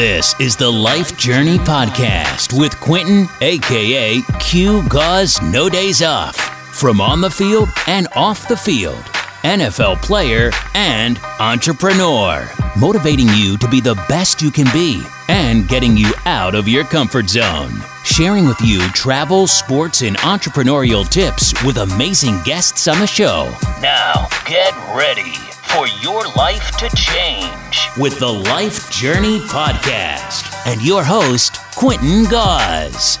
This is the Life Journey Podcast with Quentin, aka Q Gause No Days Off. From on the field and off the field, NFL player and entrepreneur. Motivating you to be the best you can be and getting you out of your comfort zone. Sharing with you travel, sports, and entrepreneurial tips with amazing guests on the show. Now, get ready for your life to change with the Life Journey Podcast and your host, Quentin Gause.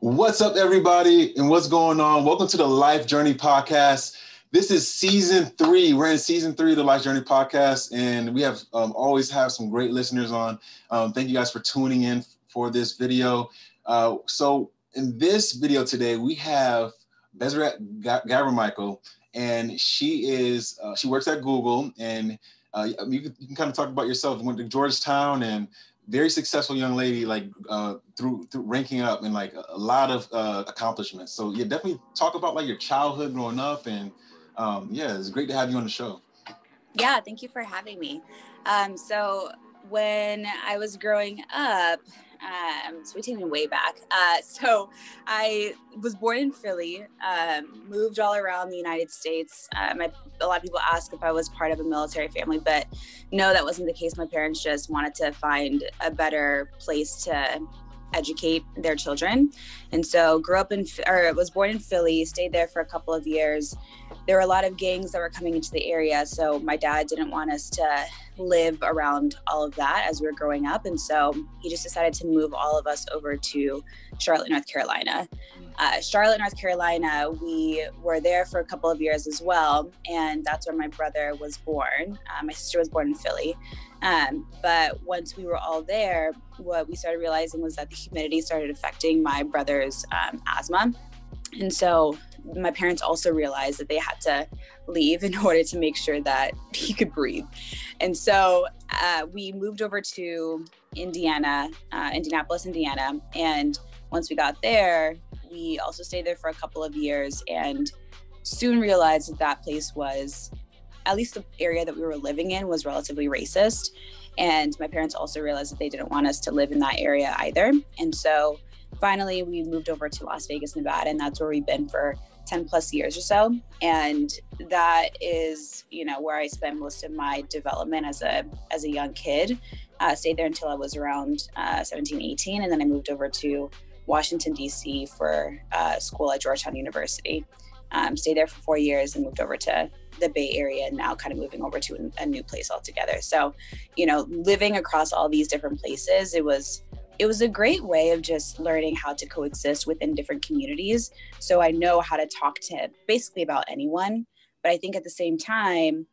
What's up, everybody, and what's going on? Welcome to the Life Journey Podcast. This is season three. We're in season three of the Life Journey Podcast, and we have um, always have some great listeners on. Um, thank you guys for tuning in for this video. Uh, so, in this video today, we have Bezrat Gavrimichael and she is uh, she works at Google, and uh, you, can, you can kind of talk about yourself. Went to Georgetown and very successful young lady, like uh, through through ranking up and like a lot of uh, accomplishments. So yeah, definitely talk about like your childhood growing up, and um, yeah, it's great to have you on the show. Yeah, thank you for having me. Um, so when I was growing up, um, so we take me way back. Uh, so I was born in Philly, um, moved all around the United States. Um, I, a lot of people ask if I was part of a military family, but no, that wasn't the case. My parents just wanted to find a better place to educate their children. And so grew up in, or was born in Philly, stayed there for a couple of years. There were a lot of gangs that were coming into the area. So my dad didn't want us to live around all of that as we were growing up. And so he just decided to move all of us over to Charlotte, North Carolina. Uh, Charlotte, North Carolina, we were there for a couple of years as well. And that's where my brother was born. Uh, my sister was born in Philly. Um, but once we were all there, what we started realizing was that the humidity started affecting my brother's um, asthma. And so my parents also realized that they had to leave in order to make sure that he could breathe. And so uh, we moved over to Indiana, uh, Indianapolis, Indiana. And once we got there, we also stayed there for a couple of years and soon realized that that place was at least the area that we were living in was relatively racist. And my parents also realized that they didn't want us to live in that area either. And so finally, we moved over to Las Vegas, Nevada, and that's where we've been for 10 plus years or so. And that is, you know, where I spent most of my development as a as a young kid. Uh, stayed there until I was around uh, 17, 18, and then I moved over to Washington, D.C. for uh, school at Georgetown University. Um, stayed there for four years and moved over to the Bay Area and now kind of moving over to a new place altogether. So, you know, living across all these different places, it was it was a great way of just learning how to coexist within different communities. So I know how to talk to basically about anyone, but I think at the same time,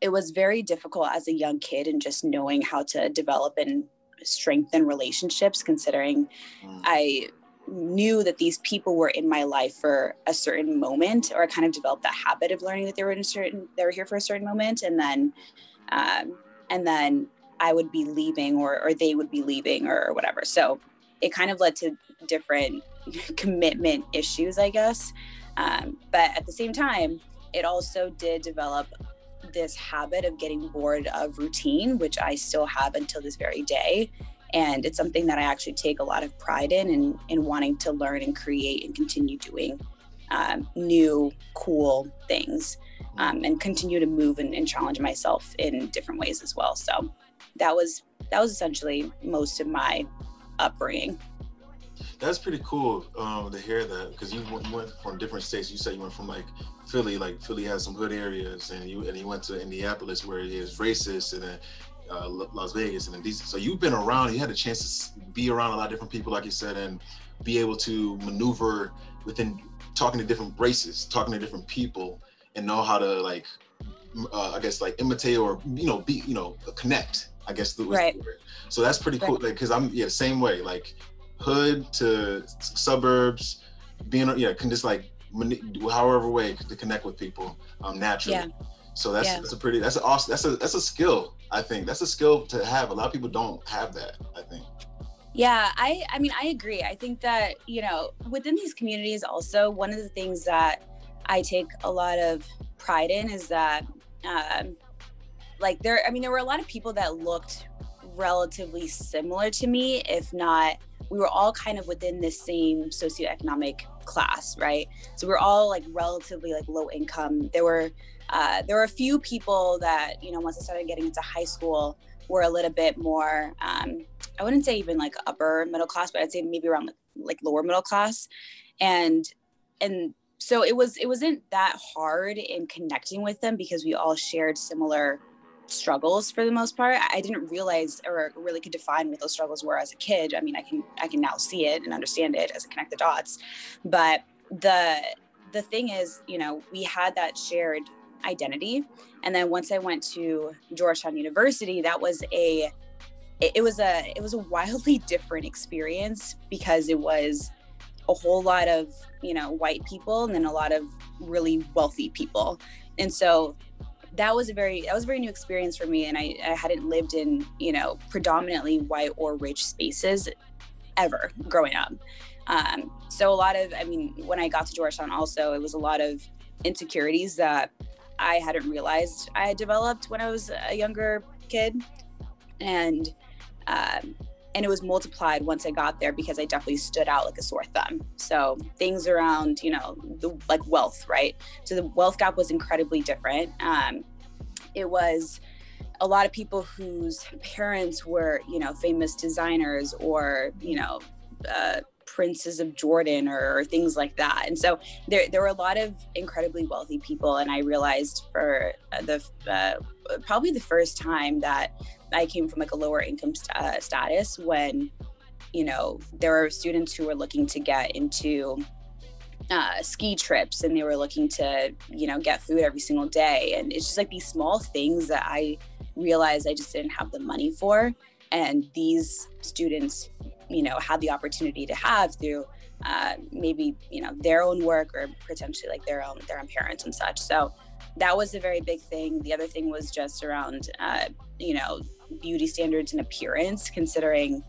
it was very difficult as a young kid and just knowing how to develop and strengthen relationships considering mm. I knew that these people were in my life for a certain moment or I kind of developed that habit of learning that they were in a certain they were here for a certain moment and then um, and then I would be leaving or or they would be leaving or, whatever. So it kind of led to different commitment issues I guess. Um, but at the same time it also did develop this habit of getting bored of routine which I still have until this very day. And it's something that I actually take a lot of pride in and in, in wanting to learn and create and continue doing um, new, cool things um, and continue to move and, and, challenge myself in different ways as well. So that was that was essentially most of my upbringing. That's pretty cool um, to hear that because you went from different states. You said you went from like Philly, like Philly has some hood areas, and you and you went to Indianapolis where it is racist, and then uh, Las Vegas and then DC. So you've been around. You had a chance to be around a lot of different people, like you said, and be able to maneuver within talking to different races, talking to different people, and know how to like, uh, I guess, like imitate or you know, be you know, connect. I guess the right. So that's pretty cool because like, I'm yeah, same way. Like hood to suburbs, being yeah, can just like however way to connect with people um, naturally. Yeah. So that's, yeah. that's a pretty that's an awesome that's a that's a skill I think that's a skill to have. A lot of people don't have that. I think. Yeah, I I mean I agree. I think that you know within these communities also one of the things that I take a lot of pride in is that um, like there I mean there were a lot of people that looked relatively similar to me, if not, we were all kind of within the same socioeconomic class, right? So we we're all like relatively like low income. There were uh, there were a few people that you know once I started getting into high school were a little bit more. Um, I wouldn't say even like upper middle class, but I'd say maybe around like, like lower middle class, and and so it was it wasn't that hard in connecting with them because we all shared similar struggles for the most part. I didn't realize or really could define what those struggles were as a kid. I mean, I can I can now see it and understand it as I connect the dots. But the the thing is, you know, we had that shared identity. And then once I went to Georgetown University, that was a it, it was a it was a wildly different experience because it was a whole lot of, you know, white people and then a lot of really wealthy people. And so that was a very that was a very new experience for me and I, I hadn't lived in you know predominantly white or rich spaces ever growing up. Um, so a lot of i mean when i got to georgetown also it was a lot of insecurities that i hadn't realized i had developed when i was a younger kid. And um, and it was multiplied once I got there because I definitely stood out like a sore thumb. So things around, you know, the like wealth, right? So the wealth gap was incredibly different. Um, it was a lot of people whose parents were, you know, famous designers or, you know, uh, princes of Jordan or, or, things like that. And so there, there were a lot of incredibly wealthy people. And I realized for the uh, probably the first time that I came from like a lower income st- uh, status when, you know, there were students who were looking to get into uh, ski trips and they were looking to, you know, get food every single day. And it's just like these small things that I realized I just didn't have the money for. And these students, you know, had the opportunity to have through uh, maybe, you know, their own work or potentially like their own, their own parents and such. So that was a very big thing. The other thing was just around, uh, you know, beauty standards and appearance, considering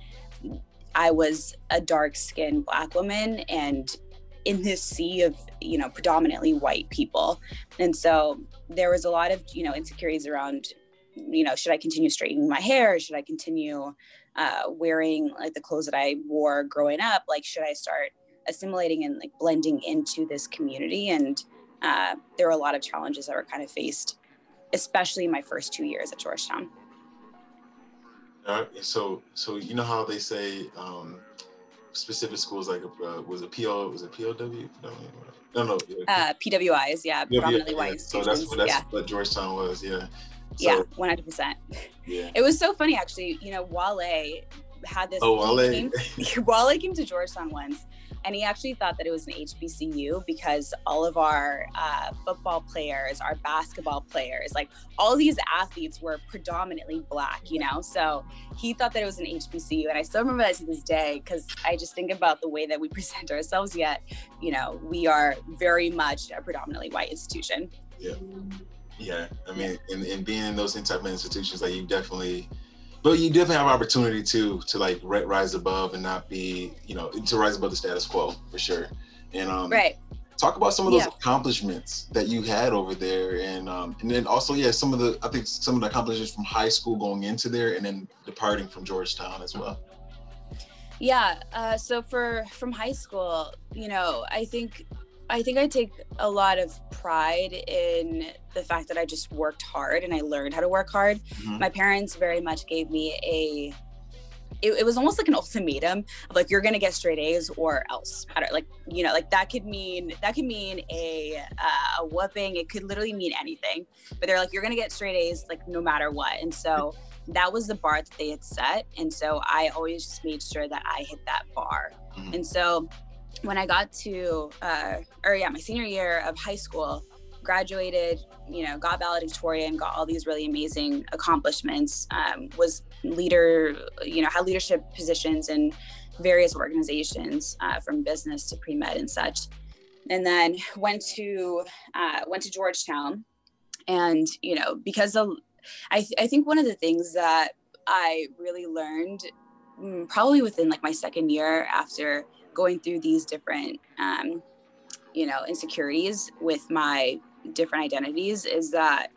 I was a dark skinned black woman and in this sea of you know predominantly white people. And so there was a lot of you know insecurities around you know should i continue straightening my hair? Should i continue uh, wearing like the clothes that i wore growing up? Like should i start assimilating and like blending into this community? And uh, there were a lot of challenges that were kind of faced especially in my first two years at georgetown all right. So, so you know how they say um, specific schools like uh, was it PO was it POW? No, no, no. Yeah. Uh, PWIs, yeah, predominantly yeah, white. So that's what that's yeah. what Georgetown was, yeah. So, yeah, one hundred percent. Yeah. It was so funny actually. You know, Wale had this. Oh, Wale. Wale came to Georgetown once, and he actually thought that it was an HBCU because all of our uh, football players, our basketball players, like all these athletes were predominantly black, you know. So he thought that it was an HBCU, and I still remember that to this day because I just think about the way that we present ourselves. Yet, you know, we are very much a predominantly white institution. Yeah, yeah. I mean, and, in being in those type of institutions, like you definitely but you definitely have opportunity to to like rise above and not be you know to rise above the status quo for sure. And um right. talk about some of those yeah. accomplishments that you had over there and um and then also yeah some of the i think some of the accomplishments from high school going into there and then departing from georgetown as well. Yeah uh, so for from high school you know i think I think I take a lot of pride in the fact that I just worked hard and I learned how to work hard. Mm-hmm. My parents very much gave me a it, it, was almost like an ultimatum of like you're gonna get straight A's or else. Like you know, like that could mean that could mean a uh, a whooping. It could literally mean anything. But they're like you're gonna get straight A's like no matter what. And so that was the bar that they had set. And so I always just made sure that I hit that bar. Mm-hmm. And so when I got to, uh, or yeah, my senior year of high school, graduated, you know, got valedictorian, got all these really amazing accomplishments, um, was leader, you know, had leadership positions in various organizations uh, from business to pre-med and such. And then went to, uh, went to Georgetown and, you know, because of, I, th- I think one of the things that I really learned mm, probably within like my second year after going through these different um, you know insecurities with my different identities is that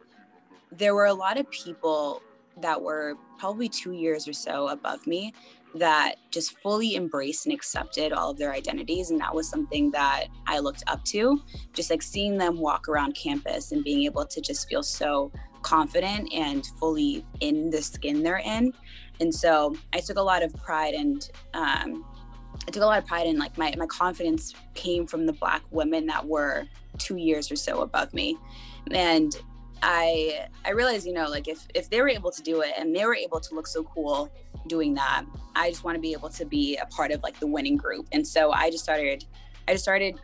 there were a lot of people that were probably two years or so above me that just fully embraced and accepted all of their identities. And that was something that I looked up to, just like seeing them walk around campus and being able to just feel so confident and fully in the skin they're in. And so I took a lot of pride and um, I took a lot of pride in like my, my confidence came from the black women that were two years or so above me. And I I realized, you know, like if if they were able to do it and they were able to look so cool doing that, I just want to be able to be a part of like the winning group. And so I just started I just started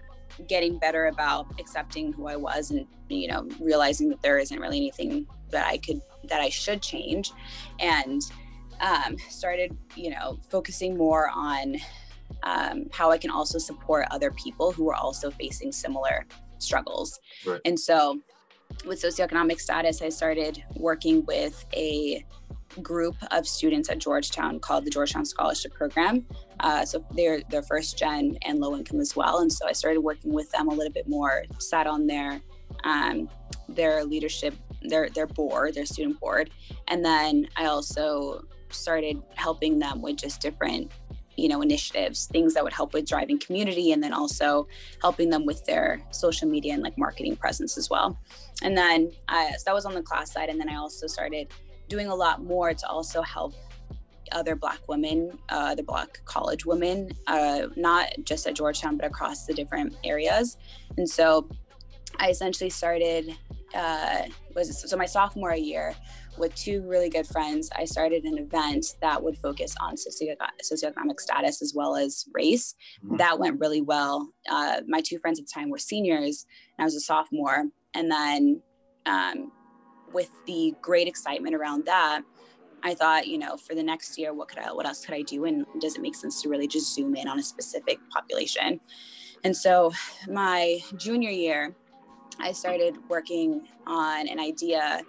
getting better about accepting who I was and you know realizing that there isn't really anything that I could that I should change and um, started you know focusing more on um, how I can also support other people who are also facing similar struggles. Right. And so with socioeconomic status, I started working with a group of students at Georgetown called the Georgetown Scholarship Program. Uh, so they're they're first gen and low income as well, and so I started working with them a little bit more. Sat on their um, their leadership, their their board, their student board, and then I also started helping them with just different you know initiatives things that would help with driving community and then also helping them with their social media and like marketing presence as well. And then I, so that was on the class side and then i also started doing a lot more to also help other black women uh, the black college women uh, not just at georgetown but across the different areas. And so i essentially started uh, was so my sophomore year with two really good friends, I started an event that would focus on socio- socioeconomic status as well as race. Mm-hmm. That went really well. Uh, my two friends at the time were seniors, and I was a sophomore. And then, um, with the great excitement around that, I thought, you know, for the next year, what could I, what else could I do? And does it make sense to really just zoom in on a specific population? And so, my junior year, I started working on an idea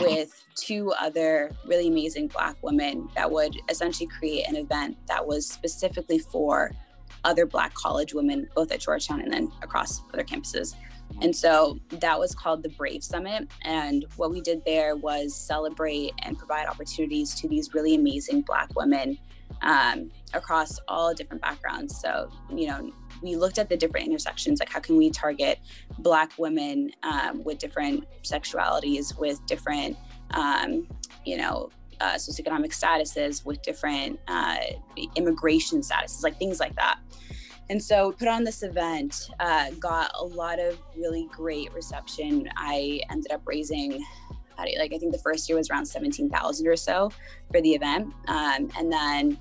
with two other really amazing Black women that would essentially create an event that was specifically for other Black college women, both at Georgetown and then across other campuses. And so that was called the Brave Summit. And what we did there was celebrate and provide opportunities to these really amazing Black women um, across all different backgrounds. So, you know, we looked at the different intersections, like how can we target Black women um, with different sexualities, with different, um, you know, uh, socioeconomic statuses, with different uh, immigration statuses, like things like that. And so we put on this event, uh, got a lot of really great reception. I ended up raising like I think the first year was around 17,000 or so for the event. Um, and then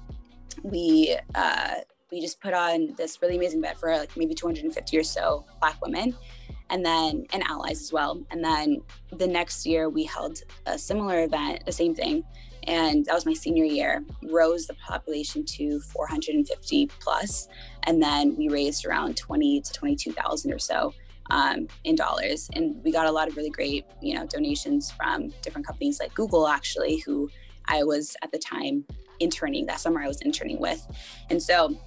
we uh, we just put on this really amazing event for like maybe 250 or so black women and then and allies as well and then the next year we held a similar event the same thing and that was my senior year rose the population to 450 plus and then we raised around 20 to 22,000 or so um, in dollars and we got a lot of really great you know donations from different companies like google actually who i was at the time interning that summer I was interning with. And so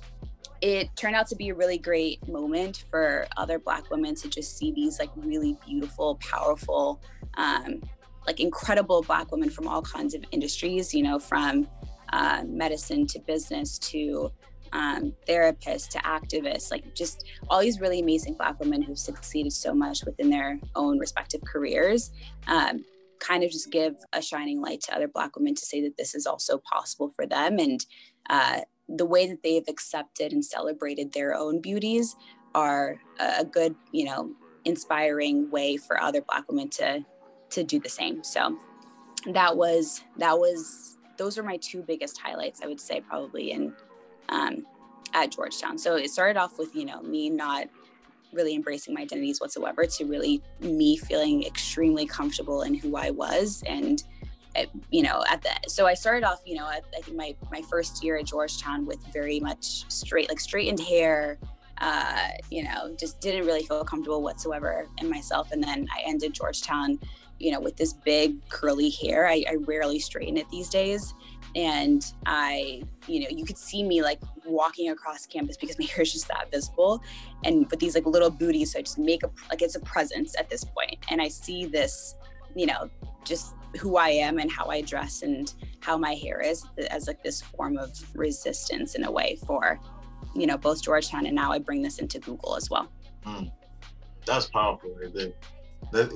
it turned out to be a really great moment for other black women to just see these like really beautiful, powerful, um, like incredible black women from all kinds of industries, you know, from uh, medicine to business to um, therapists to activists, like just all these really amazing Black women who've succeeded so much within their own respective careers. Um, kind of just give a shining light to other Black women to say that this is also possible for them. And uh, the way that they've accepted and celebrated their own beauties are a good, you know, inspiring way for other Black women to to do the same. So that was that was those are my two biggest highlights. I would say probably in um, at Georgetown. So it started off with you know me not really embracing my identities whatsoever to really me feeling extremely comfortable in who I was and you know at the so I started off you know I, I think my my first year at Georgetown with very much straight like straightened hair uh, you know just didn't really feel comfortable whatsoever in myself. And then I ended Georgetown you know with this big curly hair. I, I rarely straighten it these days. And I, you know, you could see me like walking across campus because my hair is just that visible, and with these like little booties, so I just make a like it's a presence at this point, and I see this, you know, just who I am and how I dress and how my hair is as like this form of resistance in a way for, you know, both Georgetown and now I bring this into Google as well. Mm. That's powerful right there. That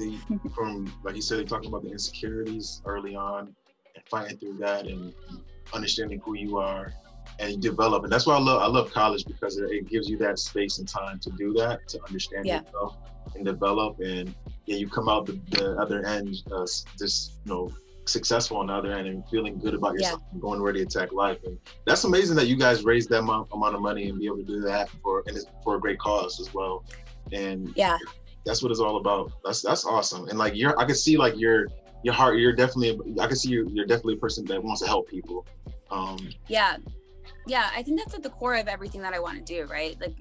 from like you said, you're talking about the insecurities early on and fighting through that and understanding who you are and you develop. And that's why I love I love college because it, gives you that space and time to do that, to understand yeah. yourself and develop. And yeah, you come out the, the other end uh, just you know successful on the other end and feeling good about yourself yeah. and going ready to attack life. And that's amazing that you guys raised that amount, amount of money and be able to do that for and for a great cause as well. And yeah, that's what it's all about. That's that's awesome. And like you're, I can see like your your heart. You're definitely. I can see you're, you're definitely a person that wants to help people. Um, yeah, yeah. I think that's at the core of everything that I want to do. Right. Like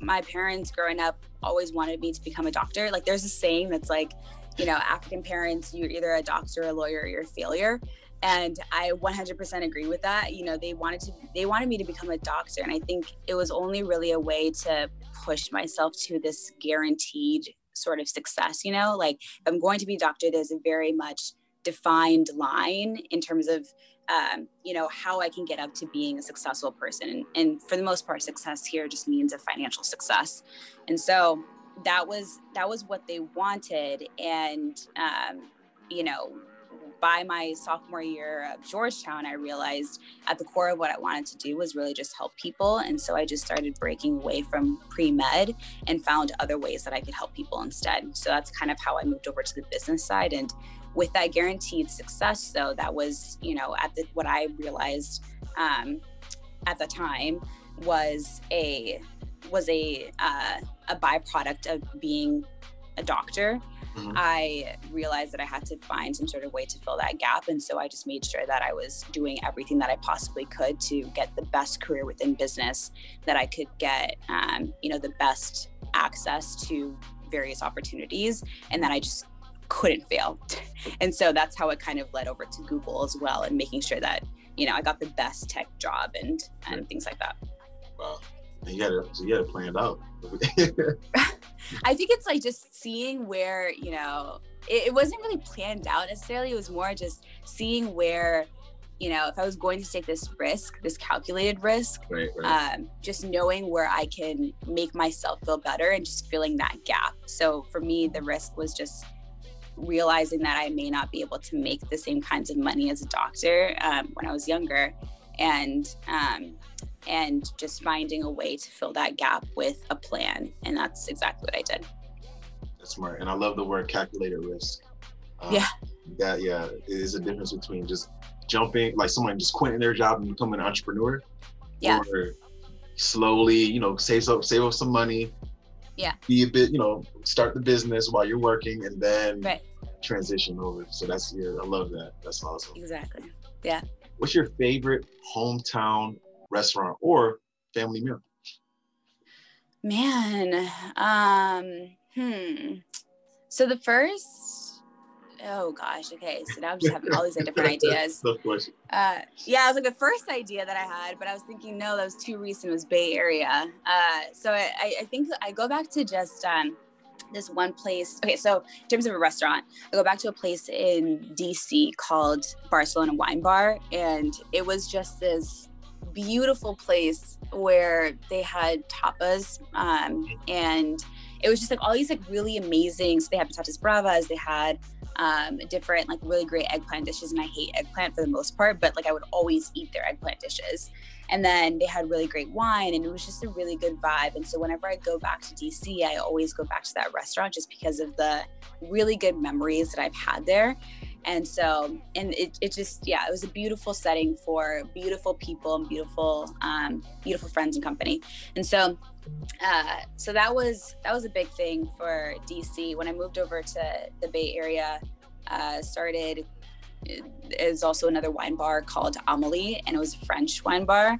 my parents growing up always wanted me to become a doctor. Like there's a saying that's like, you know, African parents, you're either a doctor, a lawyer, or you're a failure and i 100% agree with that you know they wanted to they wanted me to become a doctor and i think it was only really a way to push myself to this guaranteed sort of success you know like i'm going to be a doctor there's a very much defined line in terms of um, you know how i can get up to being a successful person and, for the most part success here just means a financial success and so that was that was what they wanted and um, you know by my sophomore year of Georgetown, I realized at the core of what I wanted to do was really just help people. And so I just started breaking away from pre med and found other ways that I could help people instead. So that's kind of how I moved over to the business side. And with that guaranteed success, though, that was, you know, at the what I realized um, at the time was a was a uh, a byproduct of being a doctor mm-hmm. I realized that I had to find some sort of way to fill that gap. And so I just made sure that I was doing everything that I possibly could to get the best career within business, that I could get, um, you know, the best access to various opportunities, and then I just couldn't fail. and so that's how it kind of led over to Google as well, and making sure that you know I got the best tech job and and things like that. Wow, you got it. So you got it planned out. I think it's like just seeing where, you know, it, it, wasn't really planned out necessarily. It was more just seeing where, you know, if I was going to take this risk, this calculated risk, right, right. Um, just knowing where I can make myself feel better and just filling that gap. So for me, the risk was just realizing that I may not be able to make the same kinds of money as a doctor um, when I was younger. And um, and just finding a way to fill that gap with a plan. And that's exactly what I did. That's smart. And I love the word calculated risk. Um, yeah. That, yeah, it is a difference between just jumping, like someone just quitting their job and becoming an entrepreneur. Yeah. Or slowly, you know, save up, save up some money. Yeah. Be a bit, you know, start the business while you're working and then right. Transition over. So that's, yeah, I love that. That's awesome. Exactly. Yeah. What's your favorite hometown restaurant or family meal? Man, um, hmm. So the first, oh gosh, okay. So now I'm just having all these different ideas. Uh, yeah, it was like the first idea that I had, but I was thinking, no, that was too recent. It was Bay Area. Uh, so I, I think I go back to just um, this one place. Okay, so in terms of a restaurant, I go back to a place in DC called Barcelona Wine Bar, and it was just this beautiful place where they had tapas um, and it was just like all these like really amazing so they had patatas bravas they had um, different like really great eggplant dishes and i hate eggplant for the most part but like i would always eat their eggplant dishes and then they had really great wine and it was just a really good vibe. And so whenever i go back to dc i always go back to that restaurant just because of the really good memories that i've had there. And so and it, it just yeah it was a beautiful setting for beautiful people and beautiful um, beautiful friends and company. And so uh, so that was that was a big thing for dc when i moved over to the bay area uh, started is also another wine bar called amelie and it was a french wine bar.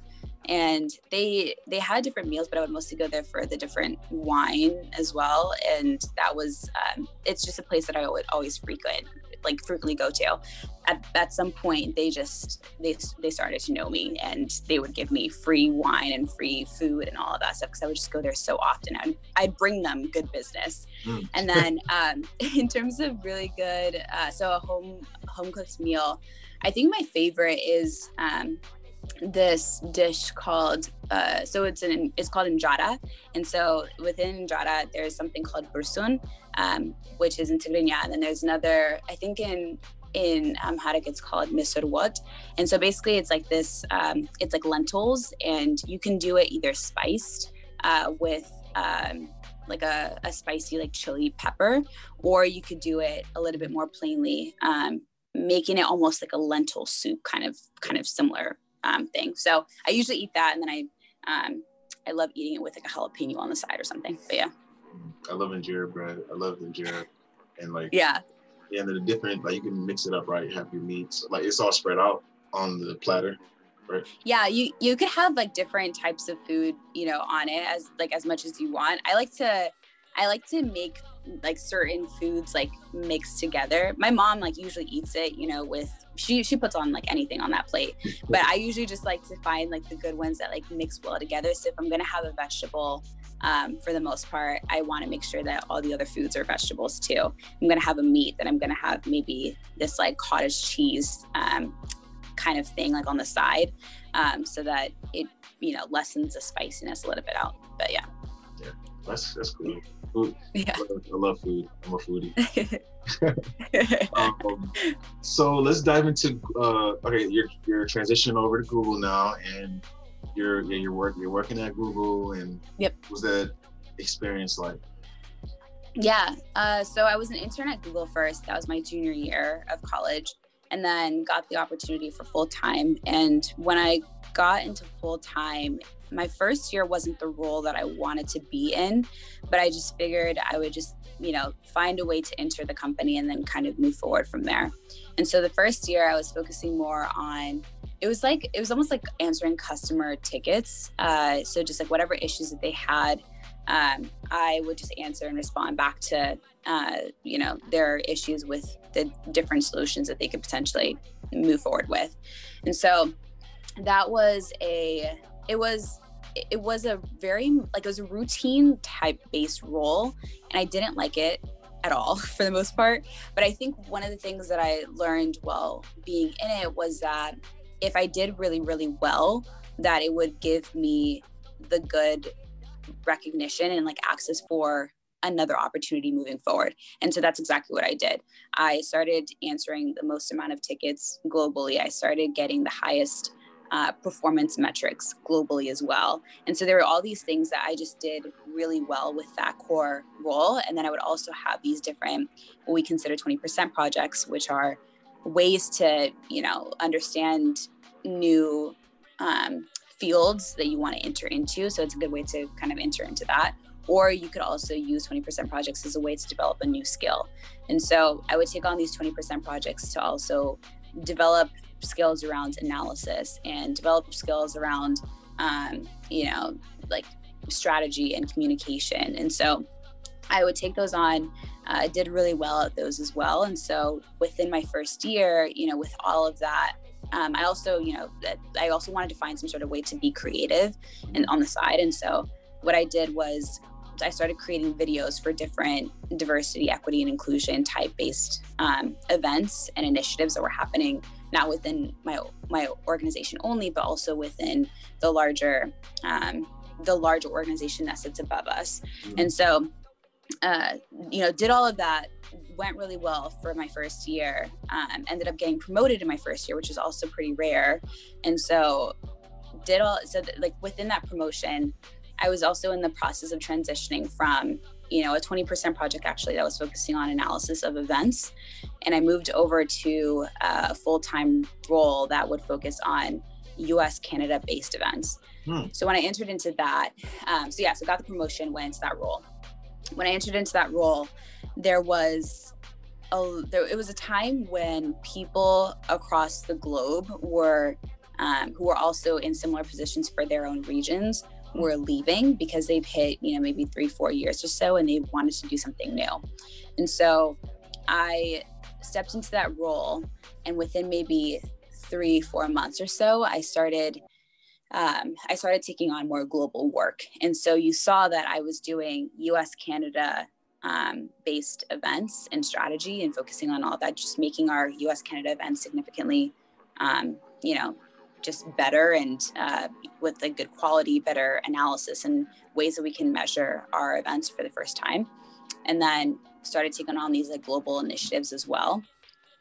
And they they had different meals but i would mostly go there for the different wine as well. And that was um, it's just a place that i would always frequent like frequently go to. At, at some point, they just they they started to know me, and they would give me free wine and free food and all of that stuff because I would just go there so often. I'd, I'd bring them good business, mm. and then um, in terms of really good, uh, so a home home cooked meal, I think my favorite is. Um, this dish called uh, so it's an it's called injera. And so within injera there's something called bursun um, which is in Tigrinya. And then there's another I think in in Amharic it's called misirwat and so basically it's like this um, it's like lentils and you can do it either spiced uh, with um, like a, a, spicy like chili pepper or you could do it a little bit more plainly um, making it almost like a lentil soup kind of kind of similar um, thing. So I usually eat that, and then I um, I love eating it with like a jalapeno on the side or something. But yeah, I love injera bread. I love injera, and like yeah, and the different like you can mix it up right. You have your meats like it's all spread out on the platter. Right. Yeah, you you could have like different types of food, you know, on it as like as much as you want. I like to I like to make like certain foods like mixed together. My mom like usually eats it, you know, with she she puts on like anything on that plate. But I usually just like to find like the good ones that like mix well together. So if I'm gonna have a vegetable, um, for the most part, I want to make sure that all the other foods are vegetables too. I'm gonna have a meat, then I'm gonna have maybe this like cottage cheese um, kind of thing like on the side, um, so that it you know lessens the spiciness a little bit out. But yeah. Yeah, that's that's cool food. Yeah. I love, I love food. I'm a foodie. um, so let's dive into uh, okay. You're you're transitioning over to Google now, and you're yeah, you're work you're working at Google, and yep. was that experience like? Yeah. Uh, so I was an intern at Google first. That was my junior year of college, and then got the opportunity for full time. And when I got into full time, my first year wasn't the role that I wanted to be in, but I just figured I would just, you know, find a way to enter the company and then kind of move forward from there. And so the first year I was focusing more on it was like it was almost like answering customer tickets. Uh, so just like whatever issues that they had, um, I would just answer and respond back to uh, you know their issues with the different solutions that they could potentially move forward with. And so that was a it was it was a very like it was a routine type based role and i didn't like it at all for the most part but i think one of the things that i learned while being in it was that if i did really really well that it would give me the good recognition and like access for another opportunity moving forward. And so that's exactly what I did. I started answering the most amount of tickets globally. I started getting the highest uh, performance metrics globally as well. And so there were all these things that I just did really well with that core role. And then I would also have these different, what we consider 20% projects, which are ways to, you know, understand new um, fields that you want to enter into. So it's a good way to kind of enter into that. Or you could also use 20% projects as a way to develop a new skill. And so I would take on these 20% projects to also develop skills around analysis and develop skills around, um, you know, like strategy and communication. And so I would take those on. I uh, did really well at those as well. And so within my first year, you know, with all of that, um, I also, you know, I also wanted to find some sort of way to be creative and on the side. And so what I did was I started creating videos for different diversity, equity, and inclusion type based um, events and initiatives that were happening not within my my organization only, but also within the larger um, the larger organization that sits above us. Mm-hmm. And so, uh, you know, did all of that, went really well for my first year. Um, ended up getting promoted in my first year, which is also pretty rare. And so, did all so that, like within that promotion, I was also in the process of transitioning from you know a 20% project actually that was focusing on analysis of events. And i moved over to a full-time role that would focus on us canada based events. Hmm. so when i entered into that um, so yeah so got the promotion went into that role. When i entered into that role there was a, there, it was a time when people across the globe were um, who were also in similar positions for their own regions were leaving because they've hit, you know, maybe three, four years or so and they wanted to do something new. And so I stepped into that role, and within maybe three, four months or so, I started. Um, I started taking on more global work. And so you saw that I was doing US, Canada um, based events and strategy and focusing on all that, just making our US, Canada events significantly, um, you know, just better and uh, with a good quality, better analysis and ways that we can measure our events for the first time. And then started taking on these like global initiatives as well.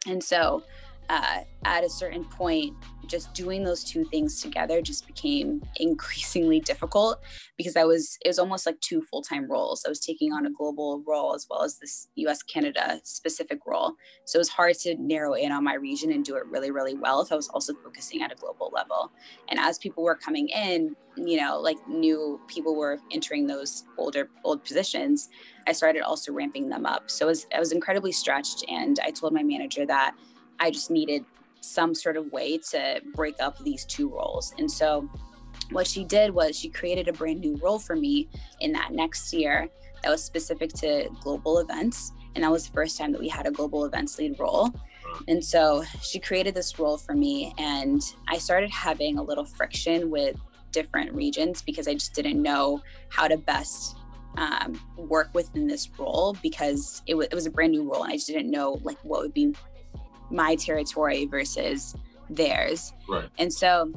And so uh, at a certain point, just doing those two things together just became increasingly difficult because I was, it was almost like two full time roles. I was taking on a global role as well as this US Canada specific role. So it was hard to narrow in on my region and do it really, really well if I was also focusing at a global level. And as people were coming in, you know, like new people were entering those older, old positions, I started also ramping them up. So was, I was incredibly stretched. And I told my manager that I just needed some sort of way to break up these two roles. And so what she did was she created a brand new role for me in that next year that was specific to global events. And that was the first time that we had a global events lead role. And so she created this role for me, and I started having a little friction with different regions because I just didn't know how to best um, work within this role because it, w- it was a brand new role and I just didn't know like what would be my territory versus theirs. Right. And so,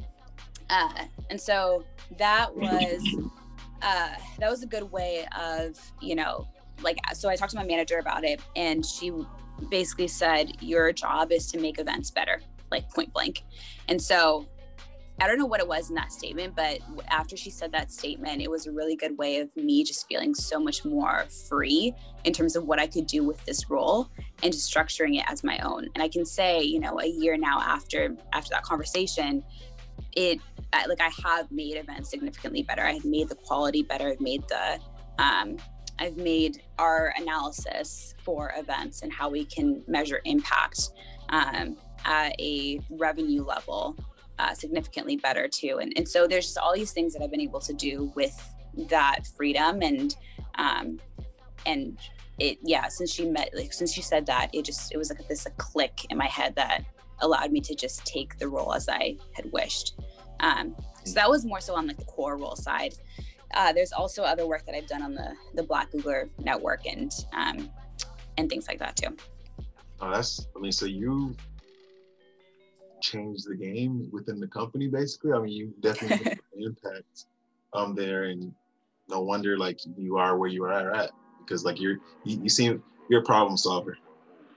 uh, and so that was uh, that was a good way of you know like so I talked to my manager about it and she basically said your job is to make events better like point blank and so I don't know what it was in that statement, but after she said that statement, it was a really good way of me just feeling so much more free in terms of what I could do with this role and just structuring it as my own. And I can say, you know, a year now after after that conversation, it like I have made events significantly better. I have made the quality better. I've made the um, I've made our analysis for events and how we can measure impact um, at a revenue level uh, significantly better too. And, and so there's just all these things that I've been able to do with that freedom and, um, and it, yeah, since she met, like, since she said that, it just, it was like this a click in my head that allowed me to just take the role as I had wished. Um, so that was more so on like the core role side. Uh, there's also other work that I've done on the the Black Googler network and um, and things like that too. Oh, that's I mean, so you changed the game within the company, basically. I mean, you definitely made an impact um there, and no wonder like you are where you are at because like you're you, you seem you're a problem solver.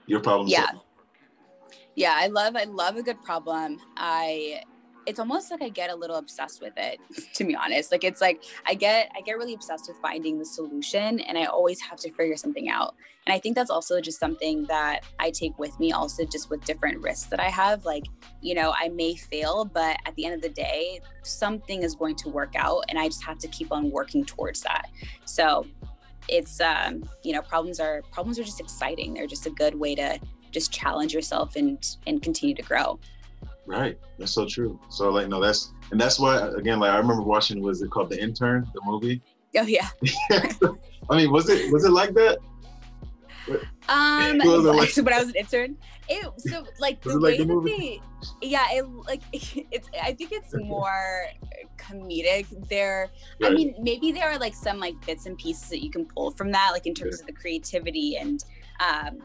You're a problem yeah. solver. Yeah, I love I love a good problem. I it's almost like I get a little obsessed with it, to be honest. Like it's like I get I get really obsessed with finding the solution and I always have to figure something out. And I think that's also just something that I take with me also just with different risks that I have. Like, you know, I may fail, but at the end of the day, something is going to work out and I just have to keep on working towards that. So it's um, you know, problems are problems are just exciting. They're just a good way to just challenge yourself and and continue to grow. Right. That's so true. So like no, that's and that's why again, like I remember watching was it called The Intern, the movie? Oh yeah. I mean, was it was it like that? Um, Was like- when I was an intern, it so like the it like way the that they, yeah, it like it's. I think it's more comedic. There, I mean, maybe there are like some like bits and pieces that you can pull from that, like in terms of the creativity and, um,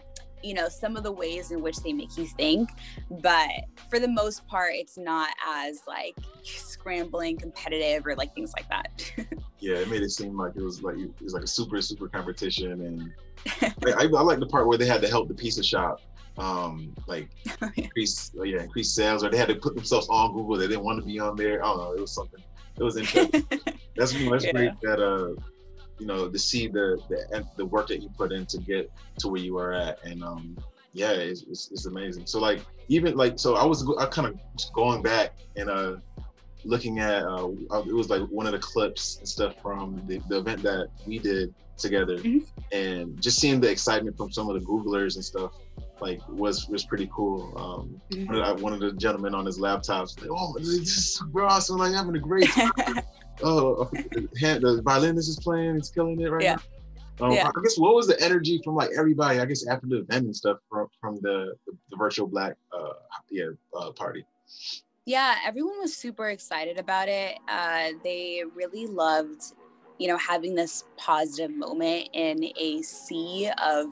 you know, some of the ways in which they make you think. But for the most part, it's not as like scrambling, competitive, or like things like that. Yeah, it made it seem like it was like it was like a super super competition, and I, I, I like the part where they had to help the pizza shop, um, like increase uh, yeah increase sales, or they had to put themselves on Google. They didn't want to be on there. I don't know. It was something. It was interesting. that's that's Yeah. great that uh you know to see the the the work that you put in to get to where you are at, and um yeah, it's, it's, it's amazing. So like even like so I was I kind of going back and uh looking at uh it was like one of the clips and stuff from the, the event that we did together Mhm. and just seeing the excitement from some of the googlers and stuff like was was pretty cool um Mhm. one, of the, one of the gentlemen on his laptops like oh this is super awesome like having a great time oh the violinist is playing he's killing it right Yeah. now Um, yeah. I guess what was the energy from like everybody? I guess after the event and stuff from from the the, the virtual black uh yeah uh, party. Yeah, everyone was super excited about it. Uh, they really loved, you know, having this positive moment in a sea of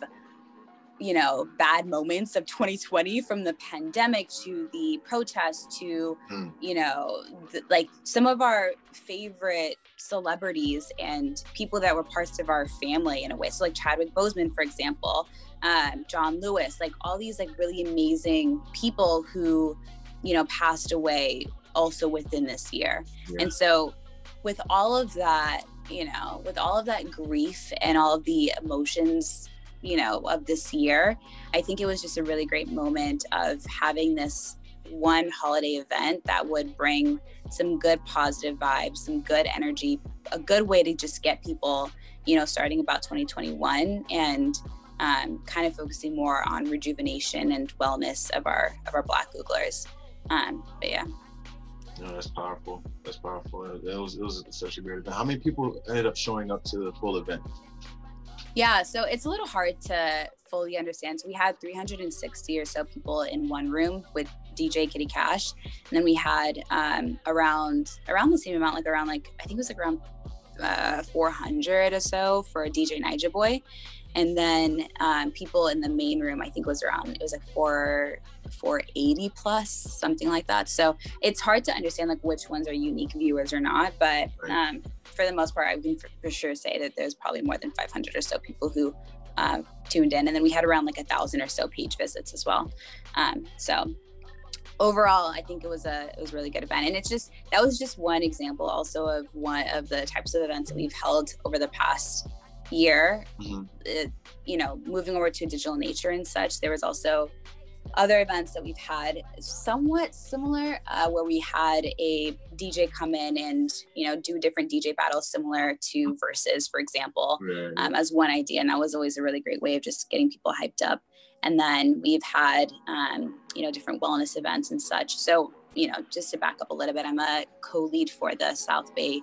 you know bad moments of 2020 from the pandemic to the protests to mm. you know th- like some of our favorite celebrities and people that were parts of our family in a way so like chadwick boseman for example um, john lewis like all these like really amazing people who you know passed away also within this year yeah. and so with all of that you know with all of that grief and all of the emotions you know of this year i think it was just a really great moment of having this one holiday event that would bring some good positive vibes some good energy a good way to just get people you know starting about 2021 and um, kind of focusing more on rejuvenation and wellness of our of our black googlers um, but yeah no, that's powerful. That's powerful. It was it was such a great event. How many people ended up showing up to the full event? Yeah, so it's a little hard to fully understand. So we had 360 or so people in one room with DJ Kitty Cash, and then we had um, around around the same amount, like around like I think it was like around uh, 400 or so for DJ Naija Boy, and then um, people in the main room i think was around it was like 4 480 plus something like that. So it's hard to understand like which ones are unique viewers or not but um, for the most part i can for, for, sure say that there's probably more than 500 or so people who uh, tuned in. And then we had around like a thousand or so page visits as well. Um, so overall i think it was a it was a really good event. And it's just that was just one example also of one of the types of events that we've held over the past year, mm-hmm. it, uh, you know, moving over to digital nature and such, there was also other events that we've had somewhat similar uh, where we had a dj come in and you know do different dj battles similar to Verzuz for example right. um, as one idea and that was always a really great way of just getting people hyped up and then we've had um, you know different wellness events and such so you know just to back up a little bit i'm a co-lead for the south bay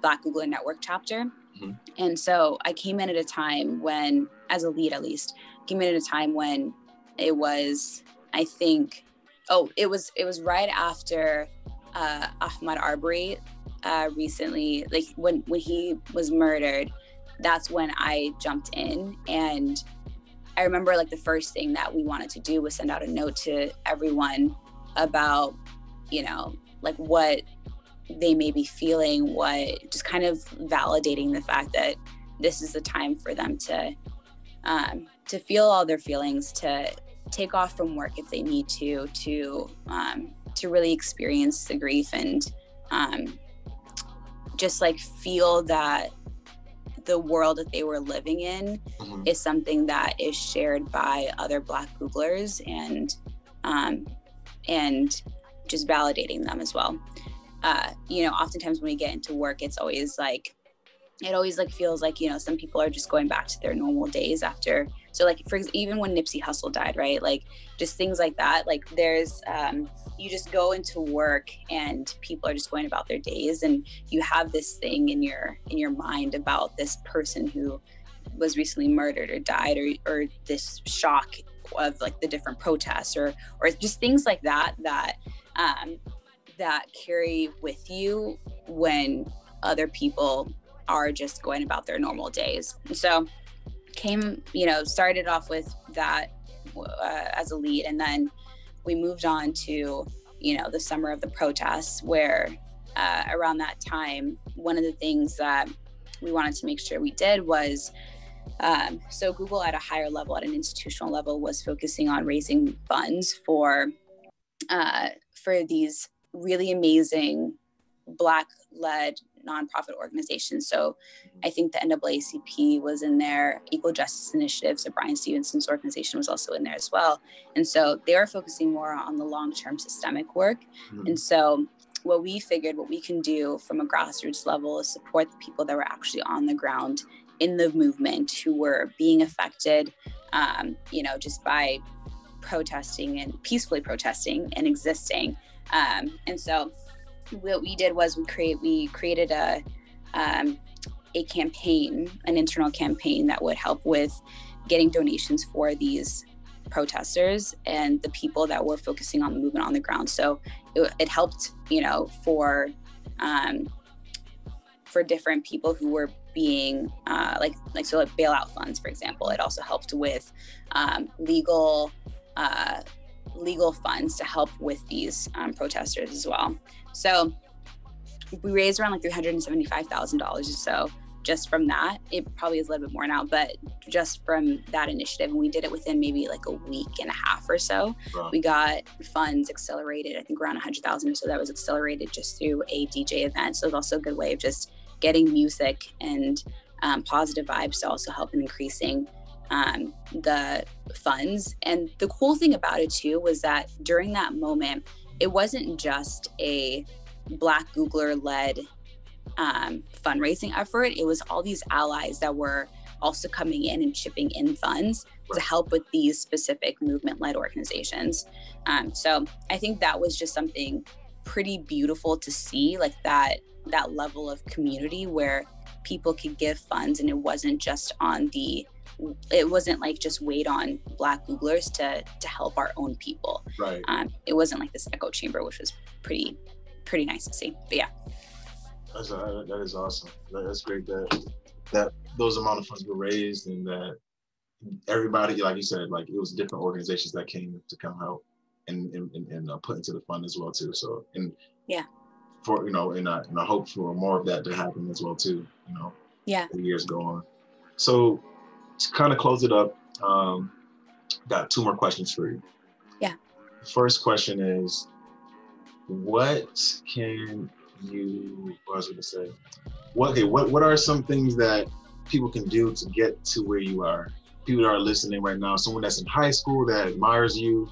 black google network chapter Mm-hmm. And so I came in at a time when, as a lead at least, came in at a time when it was, I think, oh, it was it was right after uh, Ahmaud Arbery uh, recently, like when when he was murdered. That's when I jumped in, and I remember like the first thing that we wanted to do was send out a note to everyone about, you know, like what they may be feeling, what just kind of validating the fact that this is the time for them to um, to feel all their feelings, to take off from work if they need to, to um, to really experience the grief and um, just like feel that the world that they were living in mm-hmm. is something that is shared by other Black Googlers and um, and just validating them as well uh, you know, oftentimes when we get into work, it's always like, it always like feels like, you know, some people are just going back to their normal days after. So like, for even when Nipsey Hussle died, right? Like just things like that. Like there's, um, you just go into work and people are just going about their days and you have this thing in your, in your mind about this person who was recently murdered or died or, or this shock of like the different protests or, or just things like that, that, um, that carry with you when other people are just going about their normal days. so came, you know, started off with that uh, as a lead and then we moved on to, you know, the summer of the protests where uh, around that time, one of the things that we wanted to make sure we did was um, so Google at a higher level, at an institutional level, was focusing on raising funds for uh, for these really amazing Black led nonprofit organizations. So I think the NAACP was in there, Equal Justice Initiative. So Bryan Stevenson's organization was also in there as well. And so they are focusing more on the long term systemic work. Mm-hmm. And so what we figured, what we can do from a grassroots level is support the people that were actually on the ground in the movement who were being affected, um, you know, just by protesting and peacefully protesting and existing um, and so what we did was we create we created a um, a campaign, an internal campaign that would help with getting donations for these protesters and the people that were focusing on the movement on the ground. So it, it helped, you know, for um, for different people who were being uh, like like so like bailout funds, for example. It also helped with um, legal uh, legal funds to help with these um, protesters as well. So we raised around like three hundred and seventy five thousand dollars or so just from that. It probably is a little bit more now, but just from that initiative, and we did it within maybe like a week and a half or so. Wow. We got funds accelerated. I think around a hundred thousand or so that was accelerated just through a DJ event. So it's also a good way of just getting music and um, positive vibes to also help in increasing um, the funds. And the cool thing about it too was that during that moment, it wasn't just a Black Googler led um, fundraising effort. It was all these allies that were also coming in and chipping in funds to help with these specific movement led organizations. Um, so I think that was just something pretty beautiful to see, like that that level of community where people could give funds and it wasn't just on the it wasn't like just wait on black googlers to to help our own people right um, it wasn't like this echo chamber which was pretty pretty nice to see but yeah that's uh, that is awesome. That's great that that those amount of funds were raised and that everybody, like you said, like it was different organizations that came to come help and and, and uh, put into the fund as well too. So and yeah, for you know, and I and I hope for more of that to happen as well too. You know, yeah, the years go on. So to kind of close it up, um, got two more questions for you. Yeah. First question is, what can you what I was gonna say? What okay, what what are some things that people can do to get to where you are? People that are listening right now, someone that's in high school that admires you,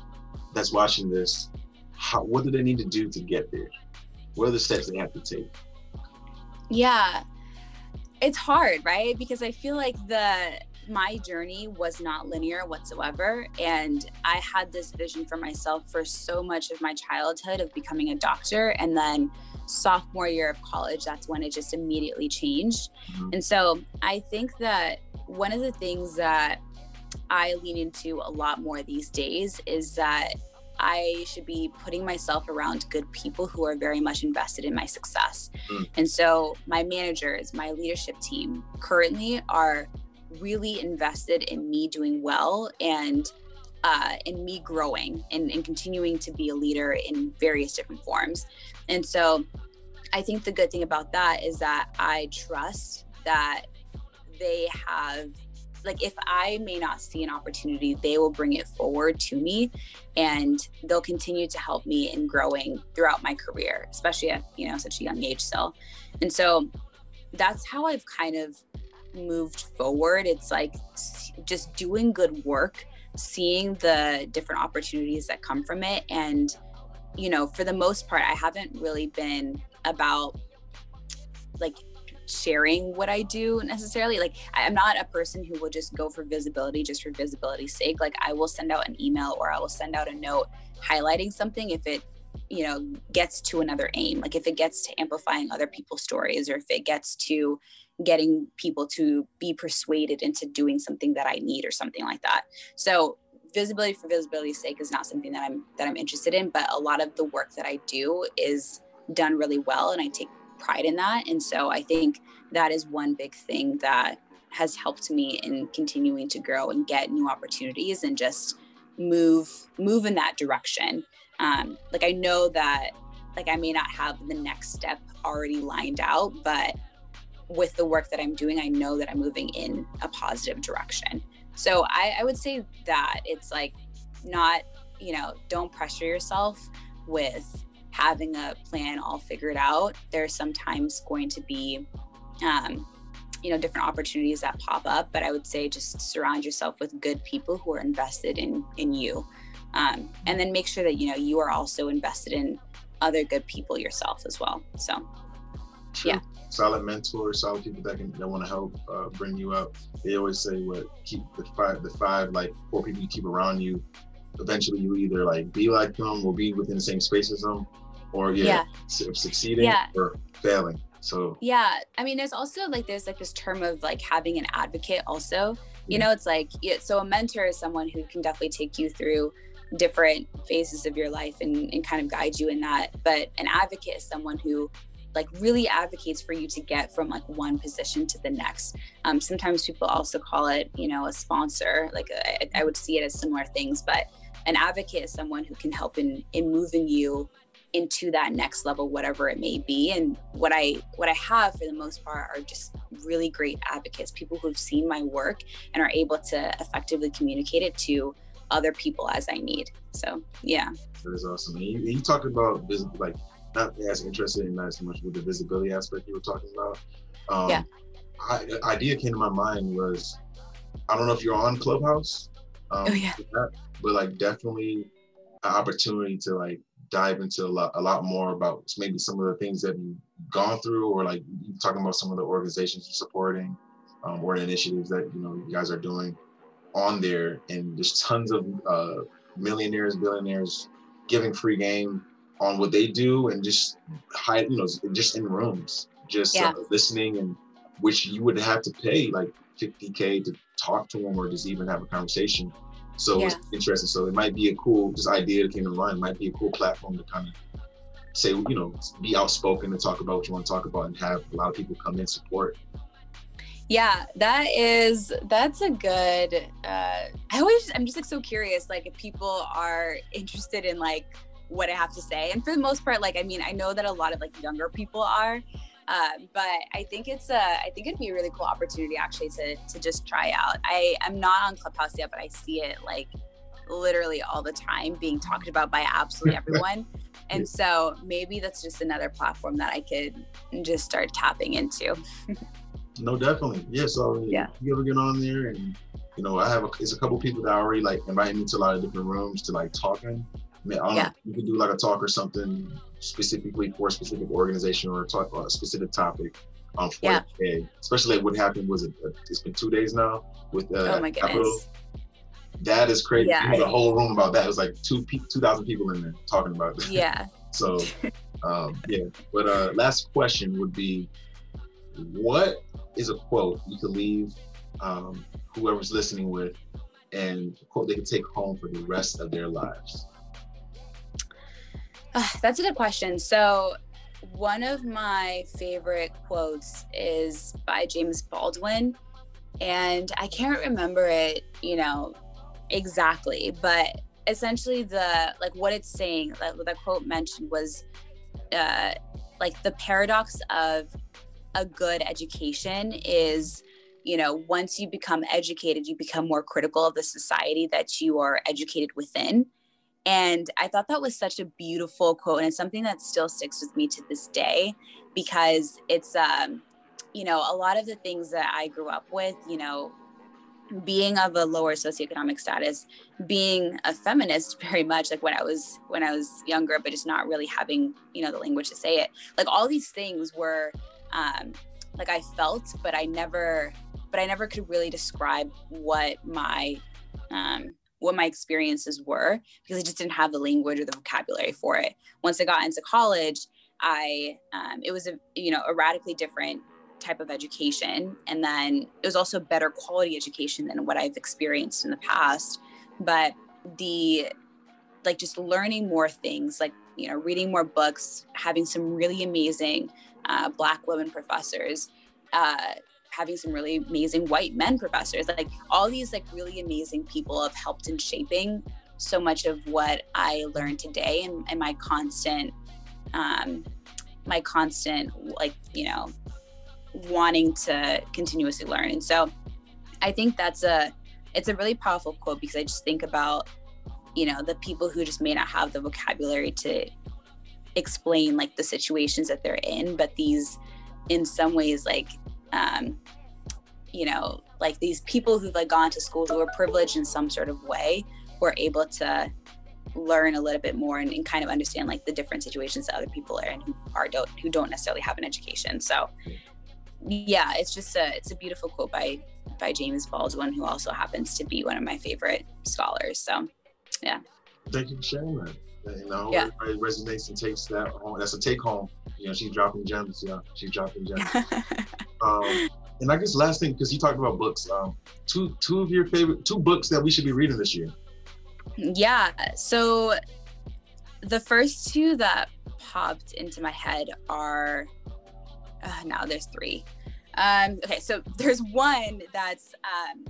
that's watching this, how, what do they need to do to get there? What are the steps they have to take? Yeah, it's hard, right? Because I feel like the my journey was not linear whatsoever. And I had this vision for myself for so much of my childhood of becoming a doctor. And then sophomore year of college, that's when it just immediately changed. Mm-hmm. And so I think that one of the things that I lean into a lot more these days is that I should be putting myself around good people who are very much invested in my success. Mm. And so my managers, my leadership team currently are really invested in me doing well and uh, in me growing and, and continuing to be a leader in various different forms. And so I think the good thing about that is that I trust that they have like if I may not see an opportunity, they will bring it forward to me and they'll continue to help me in growing throughout my career, especially at, you know, such a young age still. And so that's how I've kind of moved forward. It's like just doing good work, seeing the different opportunities that come from it. And, you know, for the most part, I haven't really been about like sharing what I do necessarily. Like I'm not a person who will just go for visibility just for visibility's sake. Like I will send out an email or I will send out a note highlighting something if it you know gets to another aim like if it gets to amplifying other people's stories or if it gets to getting people to be persuaded into doing something that I need or something like that. So visibility for visibility's sake is not something that I'm that I'm interested in, but a lot of the work that I do is done really well and I take pride in that. And so I think that is one big thing that has helped me in continuing to grow and get new opportunities and just move move in that direction. Um, like I know that like I may not have the next step already lined out, but with the work that I'm doing, I know that I'm moving in a positive direction. So I, I would say that it's like not, you know, don't pressure yourself with having a plan all figured out. There's sometimes going to be, um, you know, different opportunities that pop up, but I would say just surround yourself with good people who are invested in in you, um, and then make sure that you know you are also invested in other good people yourself as well. So, True. yeah solid mentors, solid people that can that want to help uh, bring you up. They always say what keep the five the five like four people you keep around you. Eventually, you either like be like them or be within the same space as them, or yeah, yeah. succeeding yeah. or failing. So yeah, I mean, there's also like there's like this term of like having an advocate. Also, you know, it's like so a mentor is someone who can definitely take you through different phases of your life and, and kind of guide you in that. But an advocate is someone who like really advocates for you to get from like one position to the next. Um, sometimes people also call it, you know, a sponsor. Like I, I would see it as similar things, but an advocate is someone who can help in in moving you into that next level whatever it may be and what i what i have for the most part are just really great advocates people who've seen my work and are able to effectively communicate it to other people as i need so yeah that is awesome and you, you talked about business, like not as interested in not so much with the visibility aspect you were talking about. Um, yeah. I, the idea came to my mind was, I don't know if you're on Clubhouse. Um, oh yeah. That, but like definitely an opportunity to like dive into a lot, a lot more about maybe some of the things that you've gone through, or like talking about some of the organizations you're supporting, um, or initiatives that you know you guys are doing on there, and there's tons of uh, millionaires, billionaires giving free game on what they do and just hide, you know, just in rooms, just yeah. uh, listening and which you would have to pay like 50k to talk to them or just even have a conversation. So yeah. it's interesting. So it might be a cool this idea that came to mind. Might be a cool platform to kind of say, you know, be outspoken and talk about what you want to talk about and have a lot of people come in support. Yeah, that is that's a good uh I always I'm just like so curious like if people are interested in like what I have to say. And for the most part, like, I mean, I know that a lot of like younger people are, uh, but I think it's a, I think it'd be a really cool opportunity actually to, to just try out. I am not on Clubhouse yet, but I see it like literally all the time being talked about by absolutely everyone. and so maybe that's just another platform that I could just start tapping into. no, definitely. Yeah. So yeah, you ever get on there and, you know, I have a, it's a couple people that already like invite me to a lot of different rooms to like talking I I yeah. you could do like a talk or something specifically for a specific organization or talk about a specific topic um, for yeah. day. Especially what happened was it, uh, it's been two days now with uh, oh my goodness. That is crazy. Yeah. The whole room about that. It was like two two thousand people in there talking about that. Yeah. so, um, yeah. But uh, last question would be, what is a quote you could leave um, whoever's listening with, and quote they could take home for the rest of their lives? Uh, that's a good question. So, one of my favorite quotes is by James Baldwin. And I can't remember it, you know, exactly, but essentially the like what it's saying, that the quote mentioned was uh like the paradox of a good education is you know once you become educated you become more critical of the society that you are educated within and I thought that was such a beautiful quote. And it's something that still sticks with me to this day because it's, um, you know, a lot of the things that I grew up with, you know, being of a lower socioeconomic status, being a feminist very much like when I was when I was younger, but just not really having, you know, the language to say it. Like all these things were um like I felt, but I never but I never could really describe what my um what my experiences were because I just didn't have the language or the vocabulary for it. Once I got into college, I um, it was a you know a radically different type of education, and then it was also better quality education than what I've experienced in the past. But the like just learning more things, like you know reading more books, having some really amazing uh, Black women professors. Uh, having some really amazing white men professors like all these like really amazing people have helped in shaping so much of what i learned today and, and my constant um my constant like you know wanting to continuously learn. And so i think that's a it's a really powerful quote because i just think about you know the people who just may not have the vocabulary to explain like the situations that they're in but these in some ways like um, you know, like these people who've like gone to school who are privileged in some sort of way were able to learn a little bit more and, and, kind of understand like the different situations that other people are in who are don't who don't necessarily have an education. So yeah, it's just a it's a beautiful quote by by James Baldwin, who also happens to be one of my favorite scholars. So yeah. thank you for sharing that. And I hope yeah. everybody resonates and takes that home. That's a take home. You know, she's dropping gems. Yeah, she's dropping gems. um, and I guess last thing, because you talked about books, um, two two of your favorite two books that we should be reading this year. Yeah. So the first two that popped into my head are uh, now there's three. Um, okay, so there's one that's um,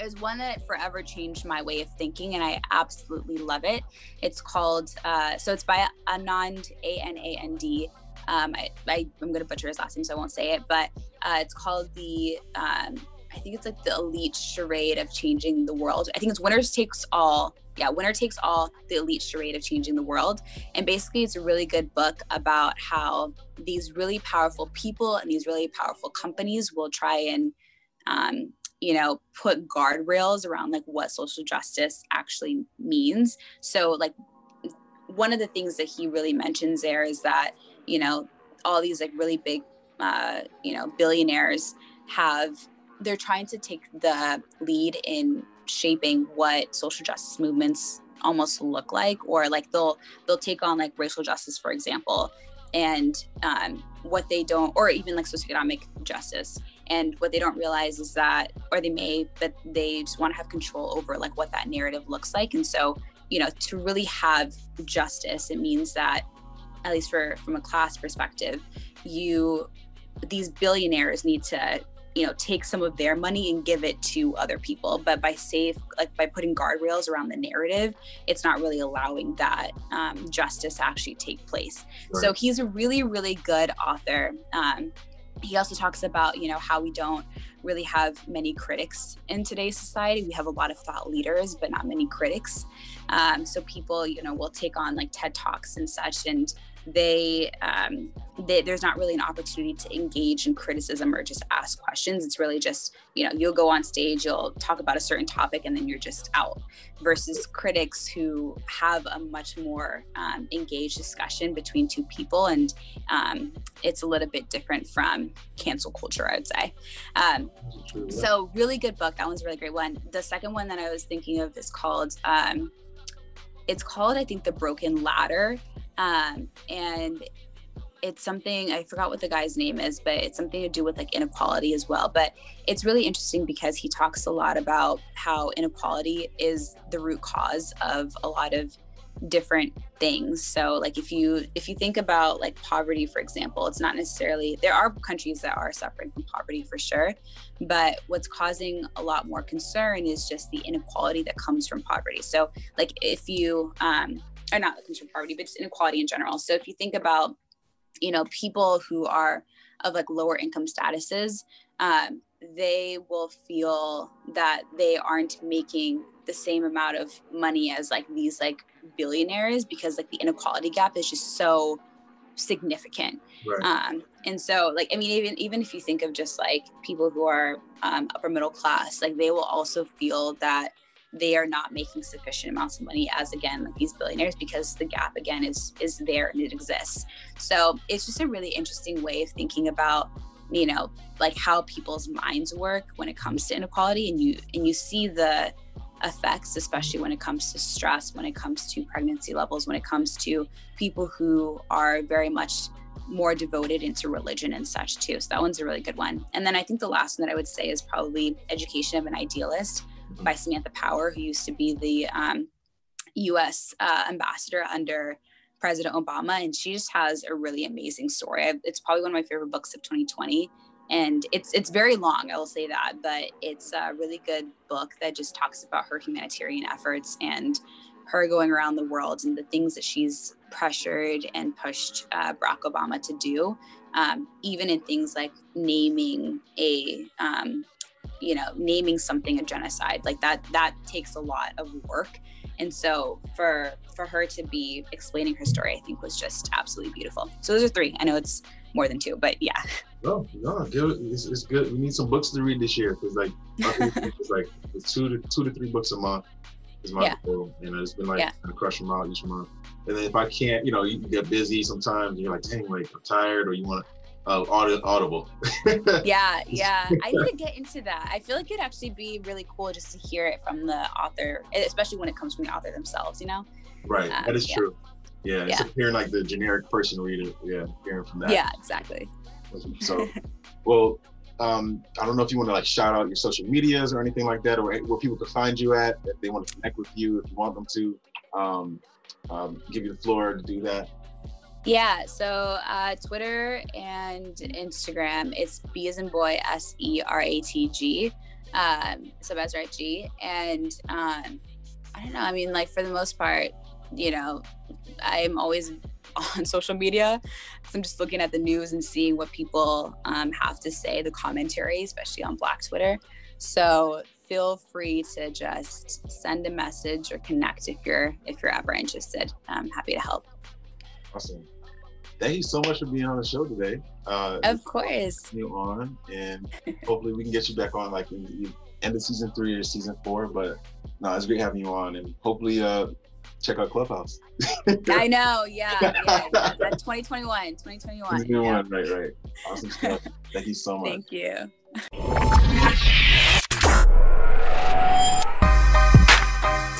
there's one that forever changed my way of thinking, and I absolutely love it. It's called uh, so it's by Anand A N A N D. Um, I, I am going to butcher his last name, so I won't say it, but uh, it's called the um, I think it's like the elite charade of changing the world. I think it's winners takes all. Yeah, winner takes all, the elite charade of changing the world. And basically, it's a really good book about how these really powerful people and these really powerful companies will try and, um, you know, put guardrails around like what social justice actually means. So, like, one of the things that he really mentions there is that, you know, all these like really big, uh, you know, billionaires have they're trying to take the lead in shaping what social justice movements almost look like or like they'll they'll take on like racial justice for example and um, what they don't or even like socioeconomic justice and what they don't realize is that or they may but they just want to have control over like what that narrative looks like. And so you know to really have justice it means that at least for from a class perspective you these billionaires need to you know take some of their money and give it to other people. But by safe like by putting guardrails around the narrative it's not really allowing that um, justice actually take place. Right. so he's a really really good author. Um, he also talks about you know how we don't really have many critics in today's society. We have a lot of thought leaders but not many critics. Um, so people you know will take on like ted talks and such and they, um, they, there's not really an opportunity to engage in criticism or just ask questions. It's really just you know you'll go on stage you'll talk about a certain topic and then you're just out versus critics who have a much more um, engaged discussion between two people. And um, it's a little bit different from cancel culture i would say. Um, so really good book. That one's a really great one. The second one that i was thinking of is called um, it's called i think the broken ladder um, and it's something I forgot what the guy's name is, but it's something to do with like inequality as well. But it's really interesting because he talks a lot about how inequality is the root cause of a lot of different things so like if you if you think about like poverty for example it's not necessarily there are countries that are suffering from poverty for sure but what's causing a lot more concern is just the inequality that comes from poverty so like if you um or not comes from poverty but just inequality in general so if you think about you know people who are of like lower income statuses um, they will feel that they aren't making the same amount of money as like these like billionaires because like the inequality gap is just so significant right. um and so like i mean even even if you think of just like people who are um, upper middle class like they will also feel that they are not making sufficient amounts of money as again like these billionaires because the gap again is is there and it exists. So it's just a really interesting way of thinking about you know like how people's minds work when it comes to inequality and you and you see the effects especially when it comes to stress when it comes to pregnancy levels when it comes to people who are very much more devoted into religion and such too. So that one's a really good one. And then i think the last one that i would say is probably education of an idealist by samantha power who used to be the um, us uh, ambassador under President Obama, and she just has a really amazing story. It's probably one of my favorite books of 2020, and it's it's very long. I will say that, but it's a really good book that just talks about her humanitarian efforts and her going around the world and the things that she's pressured and pushed uh, Barack Obama to do, um, even in things like naming a um, you know naming something a genocide like that that takes a lot of work. And so for for her to be explaining her story i think was just absolutely beautiful. So those are three. I know it's more than two but yeah. No no it's, it's good. We need some books to read this year because like it's like it's two to two to three books a month is my yeah. goal and it's been like yeah. kind of crush them out each month. And then if i can't you know you get busy sometimes and you're like dang like i'm tired or you want to uh, audible. yeah, yeah. I need to get into that. I feel like it'd actually be really cool just to hear it from the author, especially when it comes from the author themselves. You know. Right. Um, that is yeah. true. Yeah. yeah. Hearing like the generic person reader. Yeah. Hearing from that. Yeah, exactly. So, well, um, I don't know if you want to like shout out your social medias or anything like that, or where people could find you at if they want to connect with you, if you want them to. Um, um, give you the floor to do that. Yeah, so uh, Twitter and Instagram, it's B as in boy, S E R A T G, um, so Besrat G. And um, I don't know, I mean, like for the most part, you know, I'm always on social media. So I'm just looking at the news and seeing what people um, have to say, the commentary, especially on Black Twitter. So feel free to just send a message or connect if you're if you're ever interested. I'm happy to help. Awesome. Thank you so much for being on the show today. Uh, of course. You on, and hopefully we can get you back on like in the end of season three or season four. But no, it's great having you on, and hopefully uh, check out Clubhouse. I know, yeah, yeah, yeah. 2021, 2021. 2021, yeah. right, right. Awesome stuff. Thank you so much. Thank you.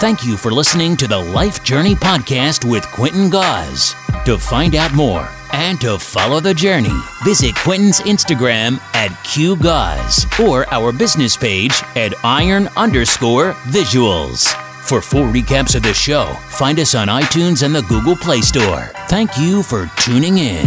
Thank you for listening to the Life Journey Podcast with Quentin Gause. To find out more and to follow the journey, visit Quentin's Instagram at QGause or our business page at iron underscore visuals. For full recaps of the show, find us on iTunes and the Google Play Store. Thank you for tuning in.